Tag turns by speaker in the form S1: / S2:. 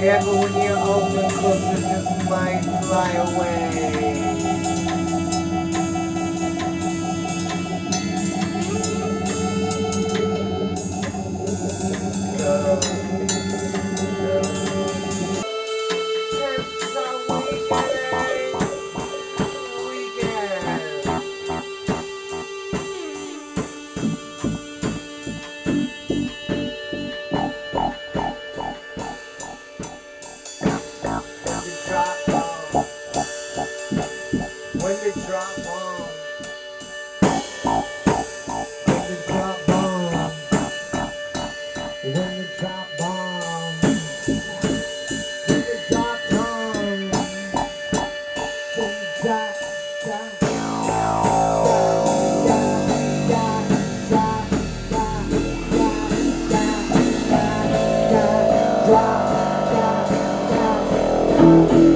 S1: Never when you're open, close, it just might fly away. When they drop bombs. When they drop bombs. When they drop bombs. When they drop tongues. When they drop, drop. Drop.